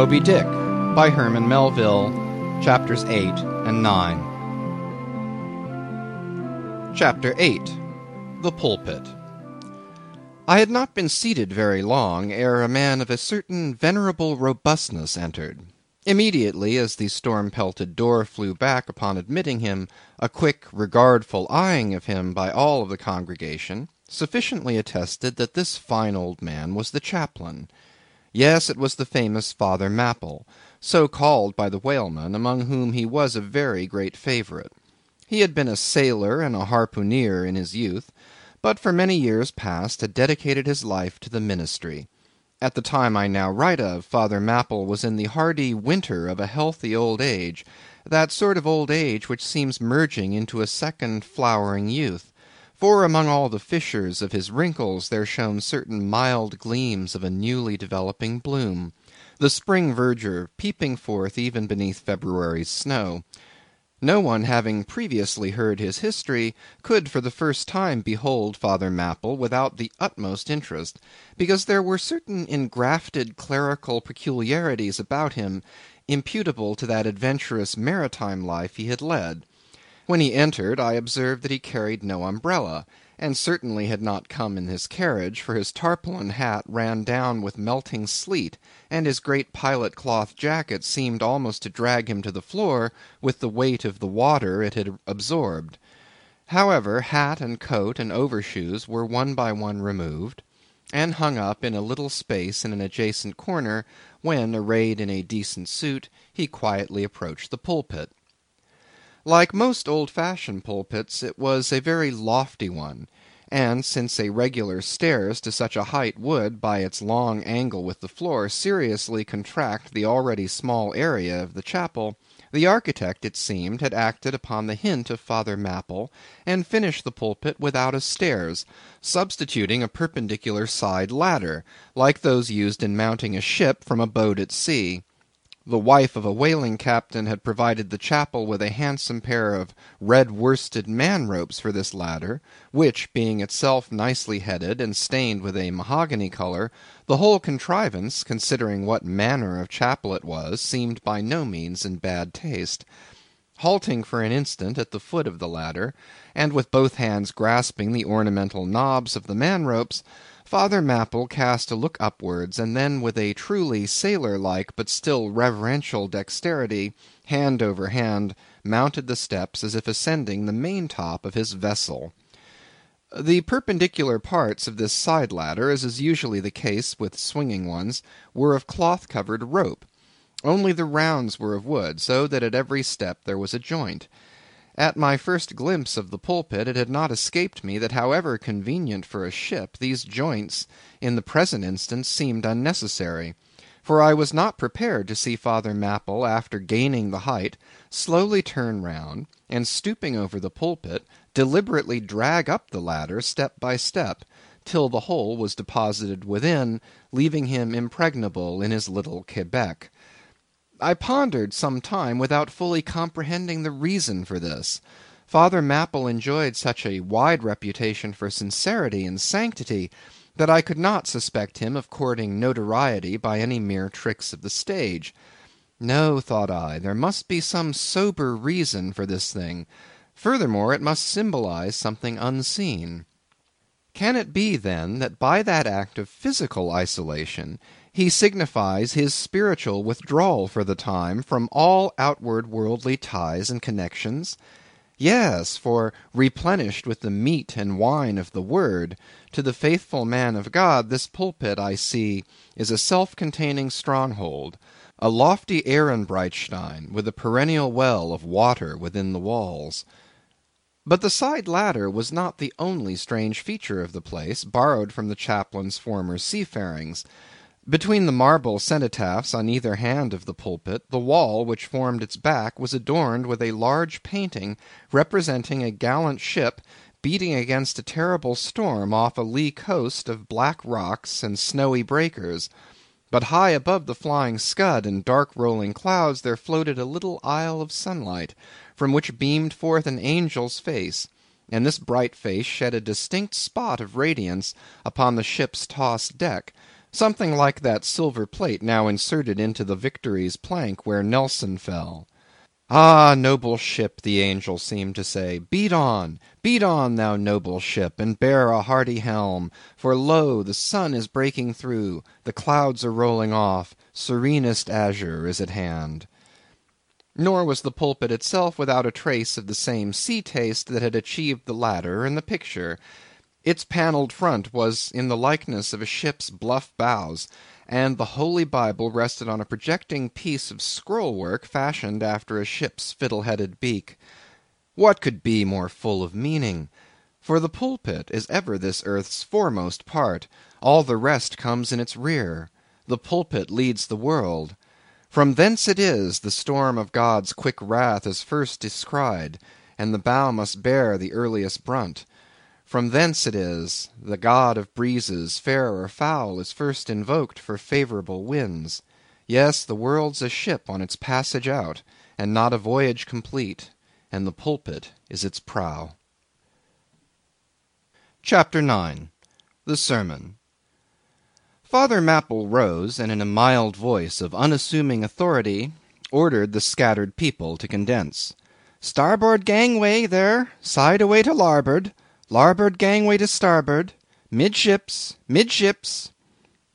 Moby Dick by Herman Melville, chapters 8 and 9. Chapter 8 The Pulpit I had not been seated very long ere a man of a certain venerable robustness entered. Immediately as the storm pelted door flew back upon admitting him, a quick, regardful eyeing of him by all of the congregation sufficiently attested that this fine old man was the chaplain. Yes, it was the famous Father Mapple, so called by the whalemen, among whom he was a very great favourite. He had been a sailor and a harpooneer in his youth, but for many years past had dedicated his life to the ministry. At the time I now write of, Father Mapple was in the hardy winter of a healthy old age, that sort of old age which seems merging into a second flowering youth for among all the fissures of his wrinkles there shone certain mild gleams of a newly developing bloom, the spring verdure peeping forth even beneath February's snow. No one having previously heard his history, could for the first time behold Father Mapple without the utmost interest, because there were certain engrafted clerical peculiarities about him, imputable to that adventurous maritime life he had led. When he entered, I observed that he carried no umbrella, and certainly had not come in his carriage, for his tarpaulin hat ran down with melting sleet, and his great pilot cloth jacket seemed almost to drag him to the floor with the weight of the water it had absorbed. However, hat and coat and overshoes were one by one removed, and hung up in a little space in an adjacent corner, when, arrayed in a decent suit, he quietly approached the pulpit. Like most old fashioned pulpits, it was a very lofty one; and since a regular stairs to such a height would, by its long angle with the floor, seriously contract the already small area of the chapel, the architect, it seemed, had acted upon the hint of Father Mapple, and finished the pulpit without a stairs, substituting a perpendicular side ladder, like those used in mounting a ship from a boat at sea. The wife of a whaling captain had provided the chapel with a handsome pair of red worsted man ropes for this ladder, which, being itself nicely headed and stained with a mahogany colour, the whole contrivance, considering what manner of chapel it was, seemed by no means in bad taste. Halting for an instant at the foot of the ladder, and with both hands grasping the ornamental knobs of the man ropes, Father Mapple cast a look upwards, and then with a truly sailor like but still reverential dexterity, hand over hand, mounted the steps as if ascending the main top of his vessel. The perpendicular parts of this side ladder, as is usually the case with swinging ones, were of cloth covered rope. Only the rounds were of wood, so that at every step there was a joint. At my first glimpse of the pulpit it had not escaped me that however convenient for a ship, these joints in the present instance seemed unnecessary; for I was not prepared to see Father Mapple after gaining the height, slowly turn round, and stooping over the pulpit, deliberately drag up the ladder step by step, till the whole was deposited within, leaving him impregnable in his little Quebec. I pondered some time without fully comprehending the reason for this. Father Mapple enjoyed such a wide reputation for sincerity and sanctity, that I could not suspect him of courting notoriety by any mere tricks of the stage. No, thought I, there must be some sober reason for this thing; furthermore, it must symbolize something unseen. Can it be, then, that by that act of physical isolation he signifies his spiritual withdrawal for the time from all outward worldly ties and connections? Yes, for replenished with the meat and wine of the Word, to the faithful man of God this pulpit, I see, is a self containing stronghold, a lofty Ehrenbreitstein, with a perennial well of water within the walls. But the side ladder was not the only strange feature of the place, borrowed from the chaplain's former seafarings. Between the marble cenotaphs on either hand of the pulpit, the wall which formed its back was adorned with a large painting representing a gallant ship beating against a terrible storm off a lee coast of black rocks and snowy breakers; but high above the flying scud and dark rolling clouds there floated a little isle of sunlight, from which beamed forth an angel's face, and this bright face shed a distinct spot of radiance upon the ship's tossed deck something like that silver plate now inserted into the Victory's plank where Nelson fell. Ah, noble ship, the angel seemed to say, beat on, beat on, thou noble ship, and bear a hearty helm; for lo! the sun is breaking through, the clouds are rolling off, serenest azure is at hand. Nor was the pulpit itself without a trace of the same sea taste that had achieved the ladder and the picture. Its panelled front was in the likeness of a ship's bluff bows, and the Holy Bible rested on a projecting piece of scroll work fashioned after a ship's fiddle headed beak. What could be more full of meaning? For the pulpit is ever this earth's foremost part; all the rest comes in its rear. The pulpit leads the world. From thence it is, the storm of God's quick wrath is first descried, and the bow must bear the earliest brunt. From thence it is, the God of breezes, fair or foul, is first invoked for favourable winds. Yes, the world's a ship on its passage out, and not a voyage complete, and the pulpit is its prow. CHAPTER 9. The Sermon. Father Mapple rose, and in a mild voice of unassuming authority, ordered the scattered people to condense. "Starboard gangway, there! Side away to larboard! Larboard gangway to starboard! Midships, midships!"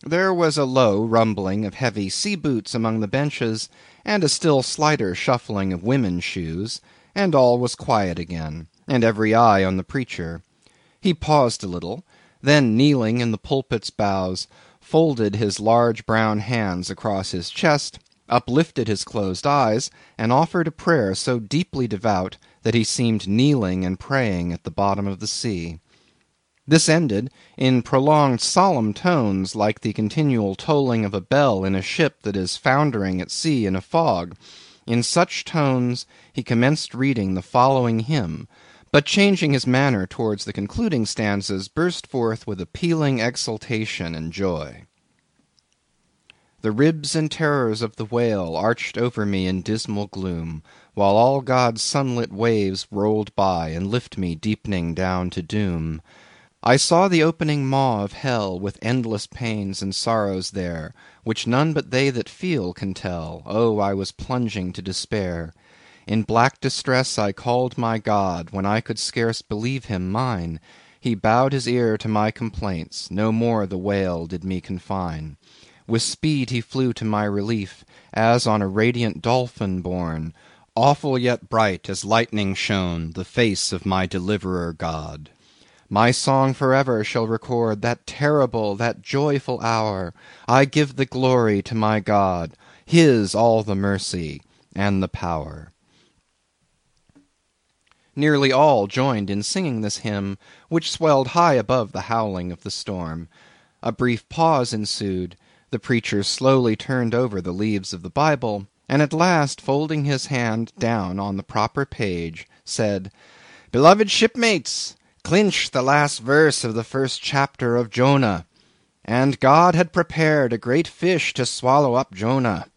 There was a low rumbling of heavy sea boots among the benches, and a still slighter shuffling of women's shoes, and all was quiet again, and every eye on the preacher. He paused a little; then kneeling in the pulpit's bows folded his large brown hands across his chest, uplifted his closed eyes, and offered a prayer so deeply devout that he seemed kneeling and praying at the bottom of the sea. This ended in prolonged solemn tones like the continual tolling of a bell in a ship that is foundering at sea in a fog. In such tones he commenced reading the following hymn but changing his manner towards the concluding stanzas, burst forth with appealing exultation and joy. The ribs and terrors of the whale arched over me in dismal gloom, while all God's sunlit waves rolled by, and lift me deepening down to doom. I saw the opening maw of hell, with endless pains and sorrows there, which none but they that feel can tell. Oh, I was plunging to despair. In black distress I called my God, when I could scarce believe him mine; He bowed his ear to my complaints, no more the wail did me confine. With speed he flew to my relief, as on a radiant dolphin borne, Awful yet bright as lightning shone the face of my deliverer God. My song forever shall record that terrible, that joyful hour; I give the glory to my God, his all the mercy and the power. Nearly all joined in singing this hymn, which swelled high above the howling of the storm. A brief pause ensued; the preacher slowly turned over the leaves of the Bible, and at last, folding his hand down on the proper page, said, "Beloved shipmates, clinch the last verse of the first chapter of Jonah. And God had prepared a great fish to swallow up Jonah.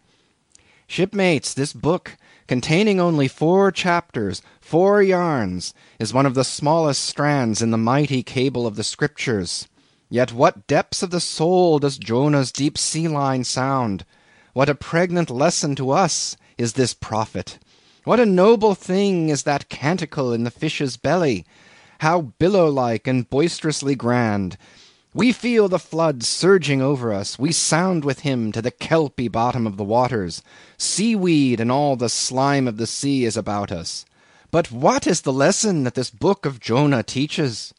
Shipmates, this book containing only four chapters, four yarns, is one of the smallest strands in the mighty cable of the Scriptures. Yet what depths of the soul does Jonah's deep sea line sound! What a pregnant lesson to us is this prophet! What a noble thing is that canticle in the fish's belly! How billow like and boisterously grand! We feel the flood surging over us; we sound with him to the kelpy bottom of the waters; sea weed and all the slime of the sea is about us. But what is the lesson that this book of Jonah teaches?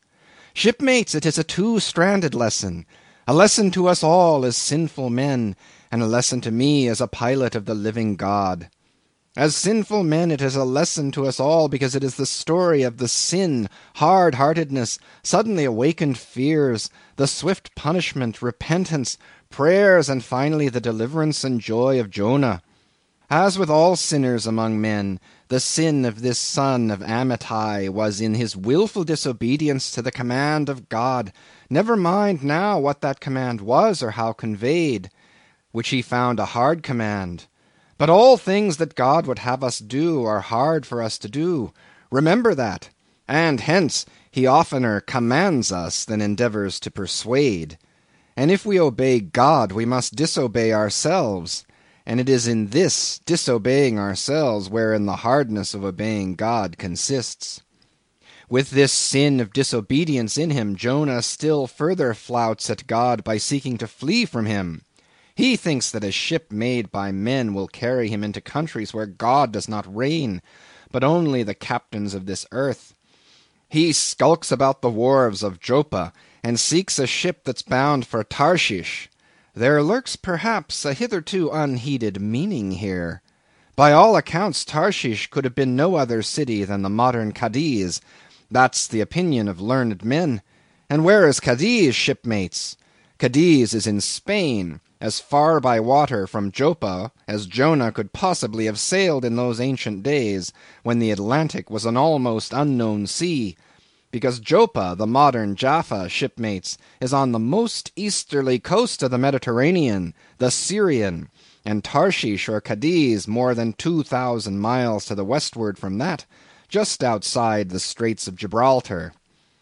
Shipmates, it is a two stranded lesson; a lesson to us all as sinful men, and a lesson to me as a pilot of the living God. As sinful men it is a lesson to us all because it is the story of the sin, hard heartedness, suddenly awakened fears, the swift punishment, repentance, prayers, and finally the deliverance and joy of Jonah. As with all sinners among men, the sin of this son of Amittai was in his wilful disobedience to the command of God, never mind now what that command was or how conveyed, which he found a hard command. But all things that God would have us do are hard for us to do; remember that; and hence he oftener commands us than endeavors to persuade. and if we obey God we must disobey ourselves, and it is in this disobeying ourselves wherein the hardness of obeying God consists. With this sin of disobedience in him, Jonah still further flouts at God by seeking to flee from him. He thinks that a ship made by men will carry him into countries where God does not reign, but only the captains of this earth. He skulks about the wharves of Joppa, and seeks a ship that's bound for Tarshish. There lurks perhaps a hitherto unheeded meaning here. By all accounts Tarshish could have been no other city than the modern Cadiz. That's the opinion of learned men. And where is Cadiz, shipmates? Cadiz is in Spain, as far by water from Joppa as Jonah could possibly have sailed in those ancient days, when the Atlantic was an almost unknown sea; because Joppa, the modern Jaffa, shipmates, is on the most easterly coast of the Mediterranean, the Syrian, and Tarshish or Cadiz more than two thousand miles to the westward from that, just outside the Straits of Gibraltar.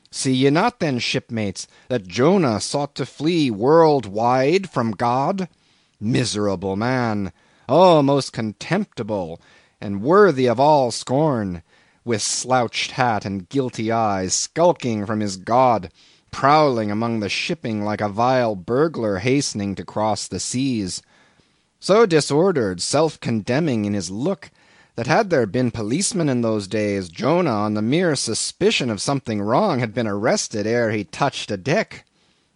See ye not then, shipmates, that Jonah sought to flee world wide from God? Miserable man! Oh, most contemptible, and worthy of all scorn! with slouched hat and guilty eyes, skulking from his God, prowling among the shipping like a vile burglar hastening to cross the seas. So disordered, self condemning in his look, that had there been policemen in those days, Jonah, on the mere suspicion of something wrong, had been arrested ere he touched a deck.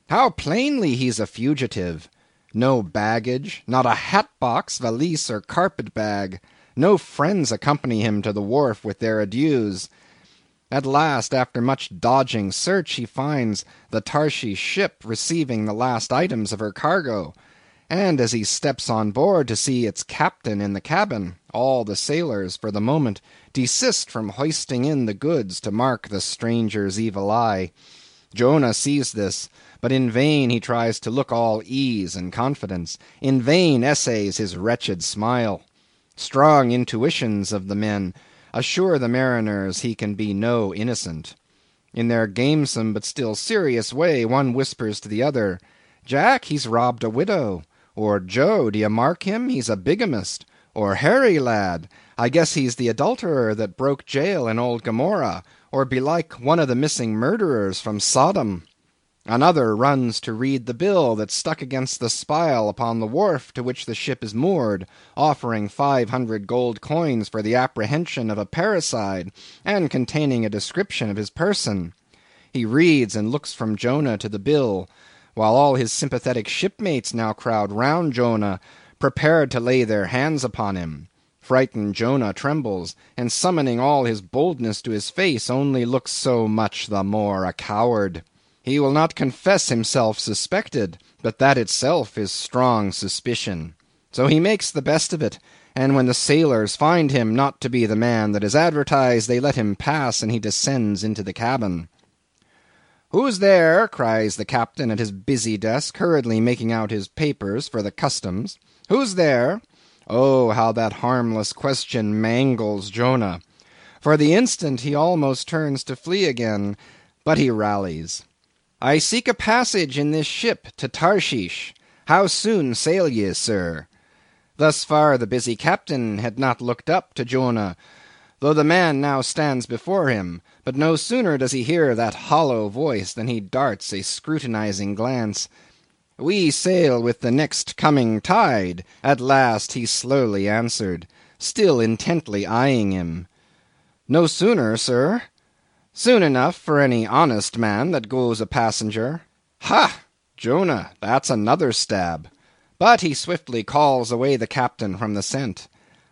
How plainly he's a fugitive! No baggage, not a hat box, valise, or carpet bag; no friends accompany him to the wharf with their adieus. At last, after much dodging search, he finds the Tarshish ship receiving the last items of her cargo and as he steps on board to see its captain in the cabin, all the sailors, for the moment, desist from hoisting in the goods to mark the stranger's evil eye. Jonah sees this, but in vain he tries to look all ease and confidence; in vain essays his wretched smile. Strong intuitions of the men assure the mariners he can be no innocent. In their gamesome but still serious way, one whispers to the other, "Jack, he's robbed a widow." Or Joe, d'ye mark him, he's a bigamist; or Harry, lad, I guess he's the adulterer that broke jail in old Gomorrah; or belike one of the missing murderers from Sodom. Another runs to read the bill that's stuck against the spile upon the wharf to which the ship is moored, offering five hundred gold coins for the apprehension of a parricide, and containing a description of his person. He reads and looks from Jonah to the bill while all his sympathetic shipmates now crowd round Jonah, prepared to lay their hands upon him. Frightened Jonah trembles, and summoning all his boldness to his face, only looks so much the more a coward. He will not confess himself suspected, but that itself is strong suspicion. So he makes the best of it, and when the sailors find him not to be the man that is advertised, they let him pass, and he descends into the cabin. "Who's there?" cries the captain at his busy desk, hurriedly making out his papers for the Customs. "Who's there?" Oh, how that harmless question mangles Jonah! For the instant he almost turns to flee again, but he rallies. "I seek a passage in this ship to Tarshish. How soon sail ye, sir?" Thus far the busy captain had not looked up to Jonah though the man now stands before him; but no sooner does he hear that hollow voice than he darts a scrutinizing glance. "We sail with the next coming tide," at last he slowly answered, still intently eyeing him. "No sooner, sir?" "Soon enough for any honest man that goes a passenger." Ha! Jonah, that's another stab. But he swiftly calls away the captain from the scent.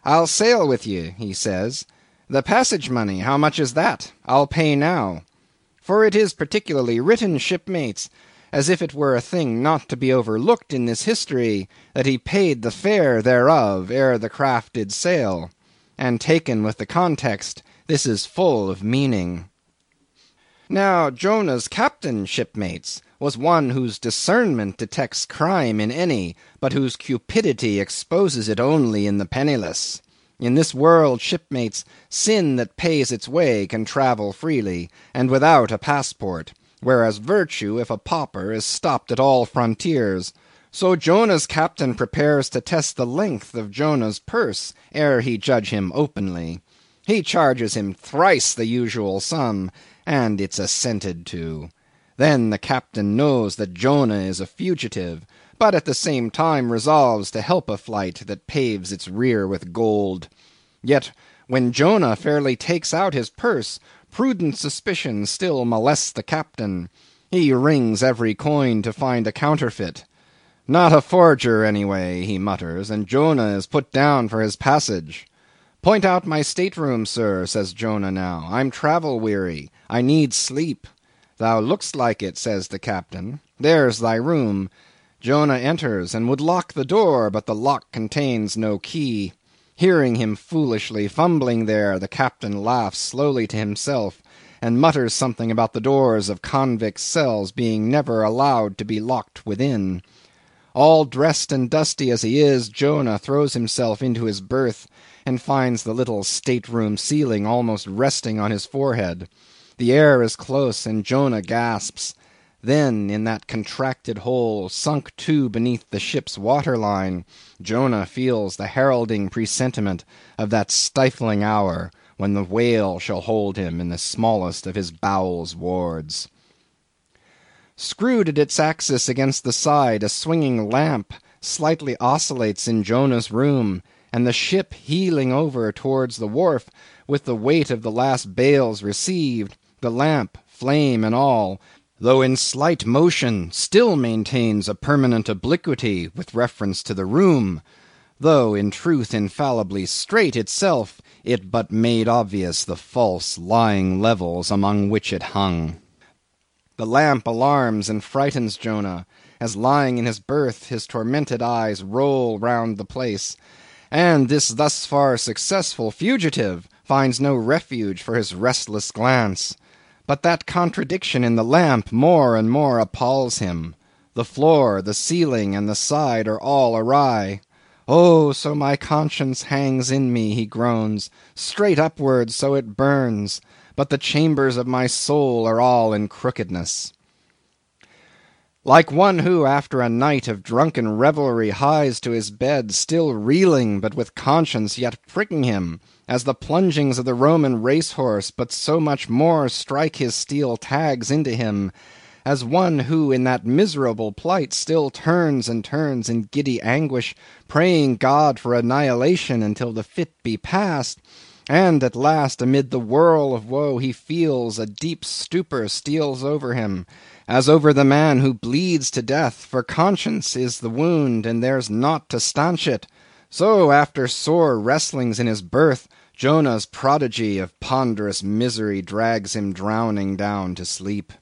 "I'll sail with ye," he says. The passage money, how much is that? I'll pay now. For it is particularly written, shipmates, as if it were a thing not to be overlooked in this history, that he paid the fare thereof ere the craft did sail. And taken with the context, this is full of meaning. Now Jonah's captain, shipmates, was one whose discernment detects crime in any, but whose cupidity exposes it only in the penniless. In this world, shipmates, sin that pays its way can travel freely, and without a passport; whereas virtue, if a pauper, is stopped at all frontiers. So Jonah's captain prepares to test the length of Jonah's purse, ere he judge him openly. He charges him thrice the usual sum, and it's assented to. Then the captain knows that Jonah is a fugitive, but at the same time resolves to help a flight that paves its rear with gold. Yet when Jonah fairly takes out his purse, prudent suspicion still molests the captain. He rings every coin to find a counterfeit. Not a forger, anyway, he mutters, and Jonah is put down for his passage. Point out my stateroom, sir, says Jonah now. I'm travel weary. I need sleep. Thou look'st like it, says the captain. There's thy room. Jonah enters, and would lock the door, but the lock contains no key. Hearing him foolishly fumbling there, the captain laughs slowly to himself, and mutters something about the doors of convicts' cells being never allowed to be locked within. All dressed and dusty as he is, Jonah throws himself into his berth, and finds the little state room ceiling almost resting on his forehead. The air is close, and Jonah gasps. Then, in that contracted hole, sunk too beneath the ship's water line, Jonah feels the heralding presentiment of that stifling hour when the whale shall hold him in the smallest of his bowels wards. Screwed at its axis against the side, a swinging lamp slightly oscillates in Jonah's room, and the ship heeling over towards the wharf, with the weight of the last bales received, the lamp, flame and all, though in slight motion, still maintains a permanent obliquity with reference to the room; though, in truth infallibly straight itself, it but made obvious the false, lying levels among which it hung. The lamp alarms and frightens Jonah, as lying in his berth his tormented eyes roll round the place; and this thus far successful fugitive finds no refuge for his restless glance. But that contradiction in the lamp more and more appals him. The floor, the ceiling, and the side are all awry. Oh, so my conscience hangs in me, he groans, straight upwards so it burns but the chambers of my soul are all in crookedness. Like one who after a night of drunken revelry hies to his bed, still reeling, but with conscience yet pricking him, as the plungings of the Roman race horse but so much more strike his steel tags into him; as one who in that miserable plight still turns and turns in giddy anguish, praying God for annihilation until the fit be past and at last amid the whirl of woe he feels a deep stupor steals over him, as over the man who bleeds to death, for conscience is the wound, and there's naught to stanch it; so after sore wrestlings in his berth, Jonah's prodigy of ponderous misery drags him drowning down to sleep.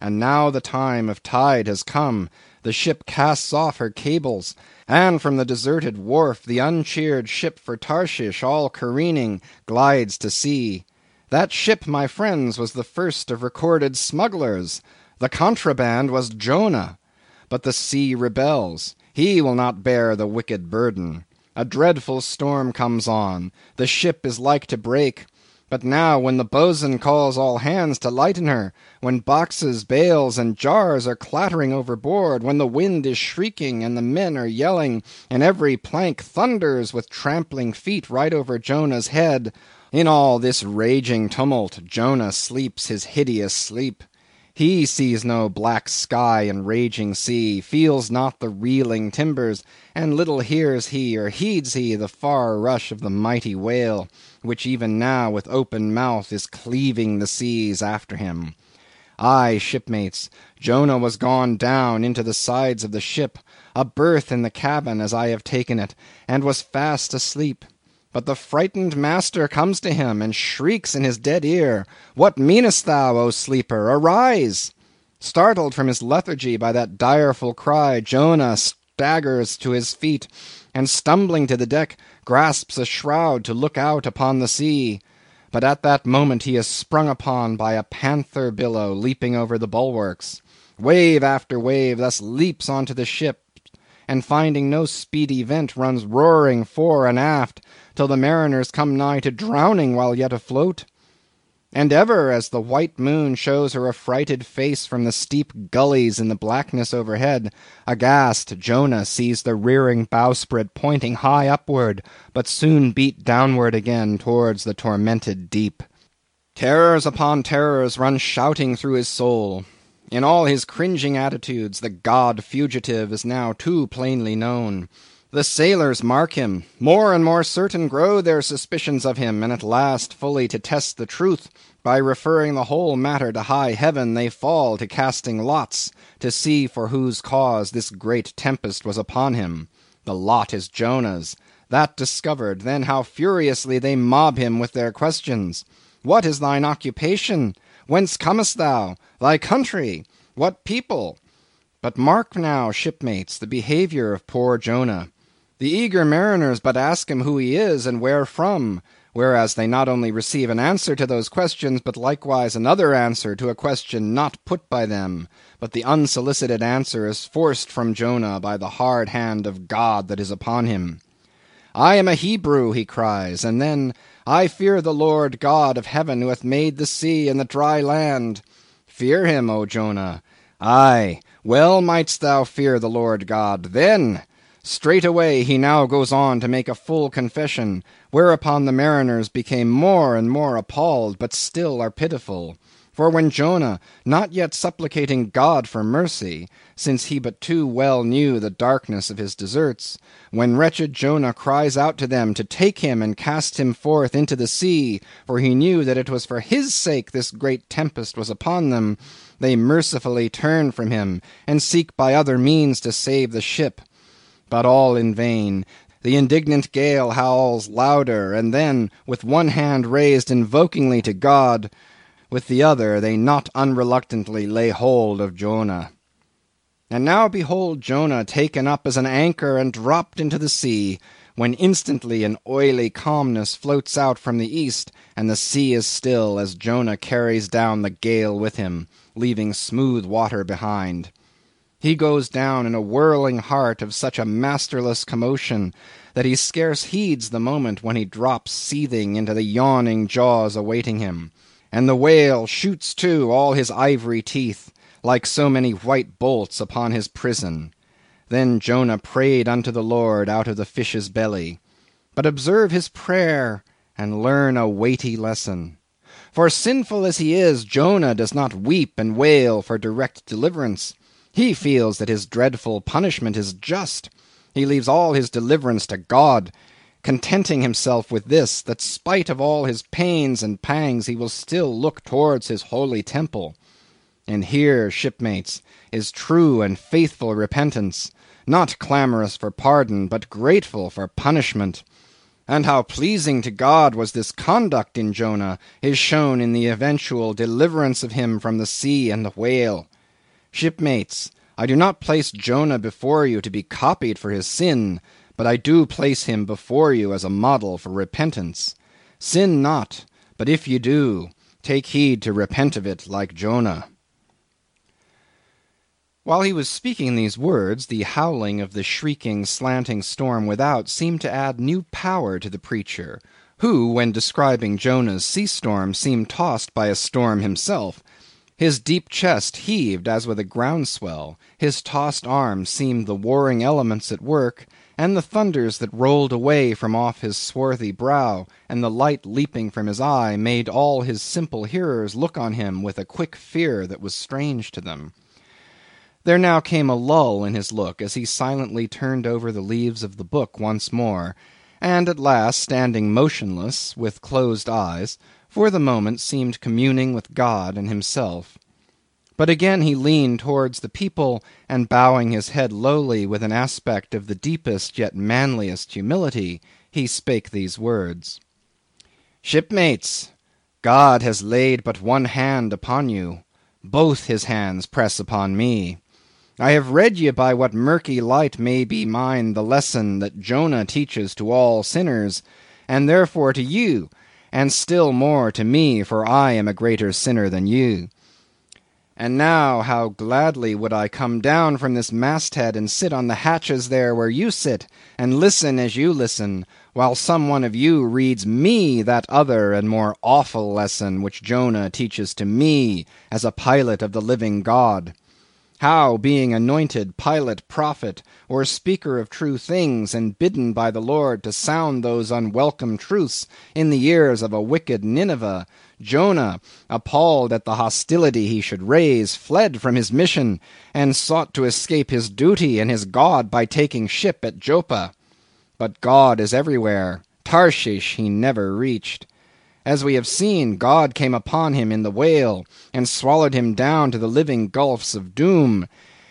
And now the time of tide has come, the ship casts off her cables and from the deserted wharf the uncheered ship for Tarshish, all careening, glides to sea. That ship, my friends, was the first of recorded smugglers. The contraband was Jonah. But the sea rebels. He will not bear the wicked burden. A dreadful storm comes on. The ship is like to break. But now, when the boatswain calls all hands to lighten her, when boxes, bales, and jars are clattering overboard, when the wind is shrieking, and the men are yelling, and every plank thunders with trampling feet right over Jonah's head; in all this raging tumult, Jonah sleeps his hideous sleep. He sees no black sky and raging sea, feels not the reeling timbers, and little hears he or heeds he the far rush of the mighty whale, which even now with open mouth is cleaving the seas after him. Aye, shipmates, Jonah was gone down into the sides of the ship, a berth in the cabin as I have taken it, and was fast asleep. But the frightened master comes to him, and shrieks in his dead ear, What meanest thou, O sleeper? Arise! Startled from his lethargy by that direful cry, Jonah staggers to his feet, and stumbling to the deck, grasps a shroud to look out upon the sea. But at that moment he is sprung upon by a panther billow leaping over the bulwarks. Wave after wave thus leaps on to the ship, and finding no speedy vent, runs roaring fore and aft, till the mariners come nigh to drowning while yet afloat. And ever, as the white moon shows her affrighted face from the steep gullies in the blackness overhead, aghast Jonah sees the rearing bowsprit pointing high upward, but soon beat downward again towards the tormented deep. Terrors upon terrors run shouting through his soul. In all his cringing attitudes the god fugitive is now too plainly known. The sailors mark him; more and more certain grow their suspicions of him, and at last, fully to test the truth, by referring the whole matter to high heaven, they fall to casting lots, to see for whose cause this great tempest was upon him. The lot is Jonah's. That discovered, then how furiously they mob him with their questions. What is thine occupation? Whence comest thou? Thy country? What people? But mark now, shipmates, the behavior of poor Jonah. The eager mariners but ask him who he is, and where from; whereas they not only receive an answer to those questions, but likewise another answer to a question not put by them, but the unsolicited answer is forced from Jonah by the hard hand of God that is upon him. I am a Hebrew, he cries, and then, I fear the Lord God of heaven who hath made the sea and the dry land. Fear him, O Jonah! Aye, well mightst thou fear the Lord God then! Straightway he now goes on to make a full confession, whereupon the mariners became more and more appalled, but still are pitiful. For when Jonah, not yet supplicating God for mercy, since he but too well knew the darkness of his deserts; when wretched Jonah cries out to them to take him and cast him forth into the sea, for he knew that it was for his sake this great tempest was upon them, they mercifully turn from him, and seek by other means to save the ship. But all in vain; the indignant gale howls louder, and then, with one hand raised invokingly to God, with the other they not unreluctantly lay hold of Jonah. And now behold Jonah taken up as an anchor and dropped into the sea, when instantly an oily calmness floats out from the east, and the sea is still, as Jonah carries down the gale with him, leaving smooth water behind. He goes down in a whirling heart of such a masterless commotion, that he scarce heeds the moment when he drops seething into the yawning jaws awaiting him; and the whale shoots too all his ivory teeth, like so many white bolts, upon his prison. Then Jonah prayed unto the Lord out of the fish's belly. But observe his prayer, and learn a weighty lesson. For sinful as he is, Jonah does not weep and wail for direct deliverance. He feels that his dreadful punishment is just; he leaves all his deliverance to God, contenting himself with this, that spite of all his pains and pangs he will still look towards his holy temple. And here, shipmates, is true and faithful repentance, not clamorous for pardon, but grateful for punishment. And how pleasing to God was this conduct in Jonah, is shown in the eventual deliverance of him from the sea and the whale. Shipmates, I do not place Jonah before you to be copied for his sin, but I do place him before you as a model for repentance. Sin not, but if ye do, take heed to repent of it like Jonah. While he was speaking these words, the howling of the shrieking, slanting storm without seemed to add new power to the preacher, who, when describing Jonah's sea storm, seemed tossed by a storm himself. His deep chest heaved as with a ground swell, his tossed arms seemed the warring elements at work, and the thunders that rolled away from off his swarthy brow, and the light leaping from his eye, made all his simple hearers look on him with a quick fear that was strange to them. There now came a lull in his look as he silently turned over the leaves of the book once more, and at last standing motionless, with closed eyes, for the moment seemed communing with God and himself. But again he leaned towards the people, and bowing his head lowly with an aspect of the deepest yet manliest humility, he spake these words: "Shipmates, God has laid but one hand upon you; both his hands press upon me. I have read ye by what murky light may be mine the lesson that Jonah teaches to all sinners, and therefore to you and still more to me, for I am a greater sinner than you. And now how gladly would I come down from this mast head and sit on the hatches there where you sit, and listen as you listen, while some one of you reads me that other and more awful lesson which Jonah teaches to me as a pilot of the living God. How, being anointed pilot, prophet, or speaker of true things, and bidden by the Lord to sound those unwelcome truths in the ears of a wicked Nineveh, Jonah, appalled at the hostility he should raise, fled from his mission, and sought to escape his duty and his God by taking ship at Joppa. But God is everywhere. Tarshish he never reached. As we have seen, God came upon him in the whale, and swallowed him down to the living gulfs of doom,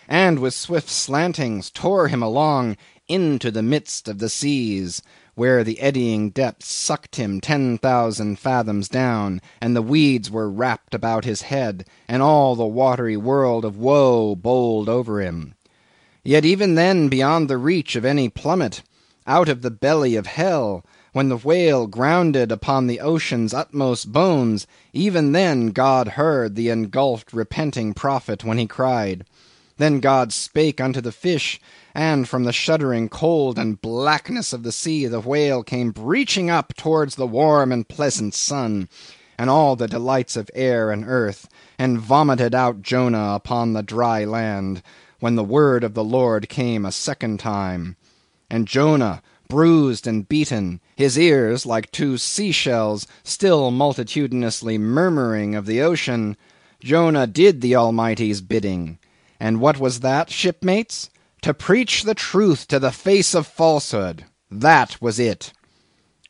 and with swift slantings tore him along into the midst of the seas, where the eddying depths sucked him ten thousand fathoms down, and the weeds were wrapped about his head, and all the watery world of woe bowled over him. Yet even then beyond the reach of any plummet, out of the belly of hell, when the whale grounded upon the ocean's utmost bones, even then God heard the engulfed repenting prophet when he cried. Then God spake unto the fish, and from the shuddering cold and blackness of the sea the whale came breaching up towards the warm and pleasant sun, and all the delights of air and earth, and vomited out Jonah upon the dry land, when the word of the Lord came a second time. And Jonah, bruised and beaten, his ears, like two sea shells, still multitudinously murmuring of the ocean, Jonah did the Almighty's bidding. And what was that, shipmates? To preach the truth to the face of falsehood. That was it.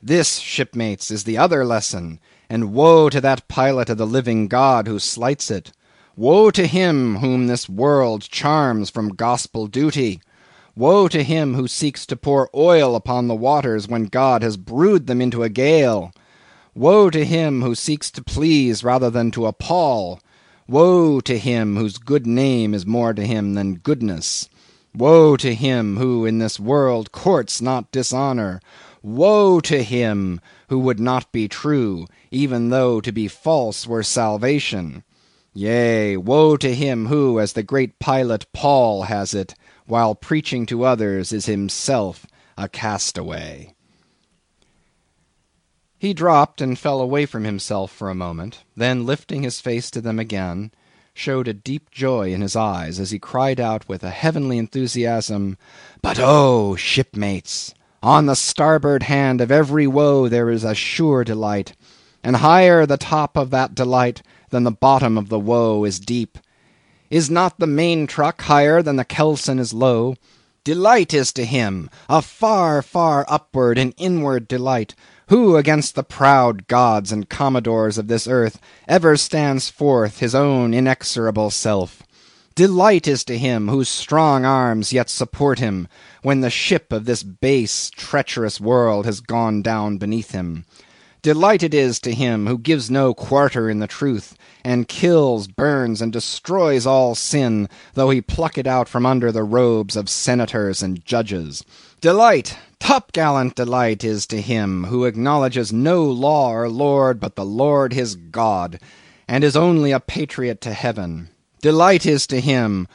This, shipmates, is the other lesson, and woe to that pilot of the living God who slights it. Woe to him whom this world charms from gospel duty. Woe to him who seeks to pour oil upon the waters when God has brewed them into a gale! Woe to him who seeks to please rather than to appall! Woe to him whose good name is more to him than goodness! Woe to him who in this world courts not dishonor! Woe to him who would not be true, even though to be false were salvation! Yea, woe to him who, as the great pilot Paul has it, while preaching to others is himself a castaway. He dropped and fell away from himself for a moment, then lifting his face to them again, showed a deep joy in his eyes as he cried out with a heavenly enthusiasm, "But oh, shipmates! on the starboard hand of every woe there is a sure delight, and higher the top of that delight than the bottom of the woe is deep. Is not the main truck higher than the kelson is low? Delight is to him, a far, far upward and inward delight, who against the proud gods and commodores of this earth ever stands forth his own inexorable self. Delight is to him whose strong arms yet support him, when the ship of this base, treacherous world has gone down beneath him. Delight it is to him who gives no quarter in the truth, and kills, burns, and destroys all sin, though he pluck it out from under the robes of senators and judges. Delight, topgallant delight is to him who acknowledges no law or lord but the Lord his God, and is only a patriot to heaven. Delight is to him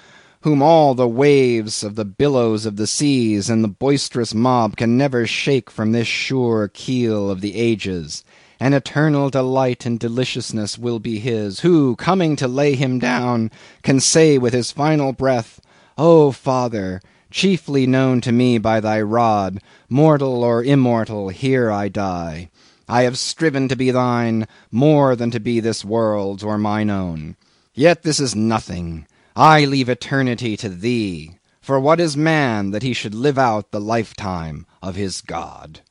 whom all the waves of the billows of the seas and the boisterous mob can never shake from this sure keel of the ages. An eternal delight and deliciousness will be his, who, coming to lay him down, can say with his final breath, O Father! Chiefly known to me by thy rod, mortal or immortal, here I die. I have striven to be thine more than to be this world's or mine own. Yet this is nothing. I leave eternity to thee. For what is man that he should live out the lifetime of his God?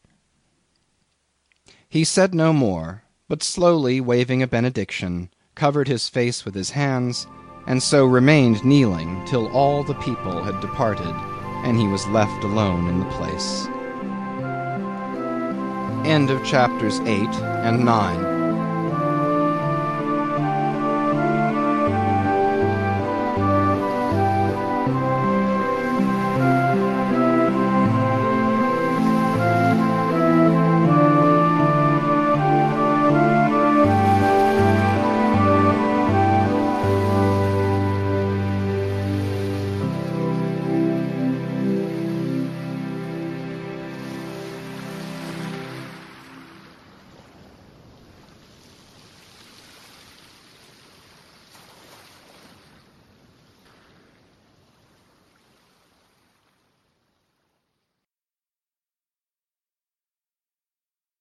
He said no more, but slowly waving a benediction, covered his face with his hands, and so remained kneeling till all the people had departed, and he was left alone in the place. End of chapters 8 and 9.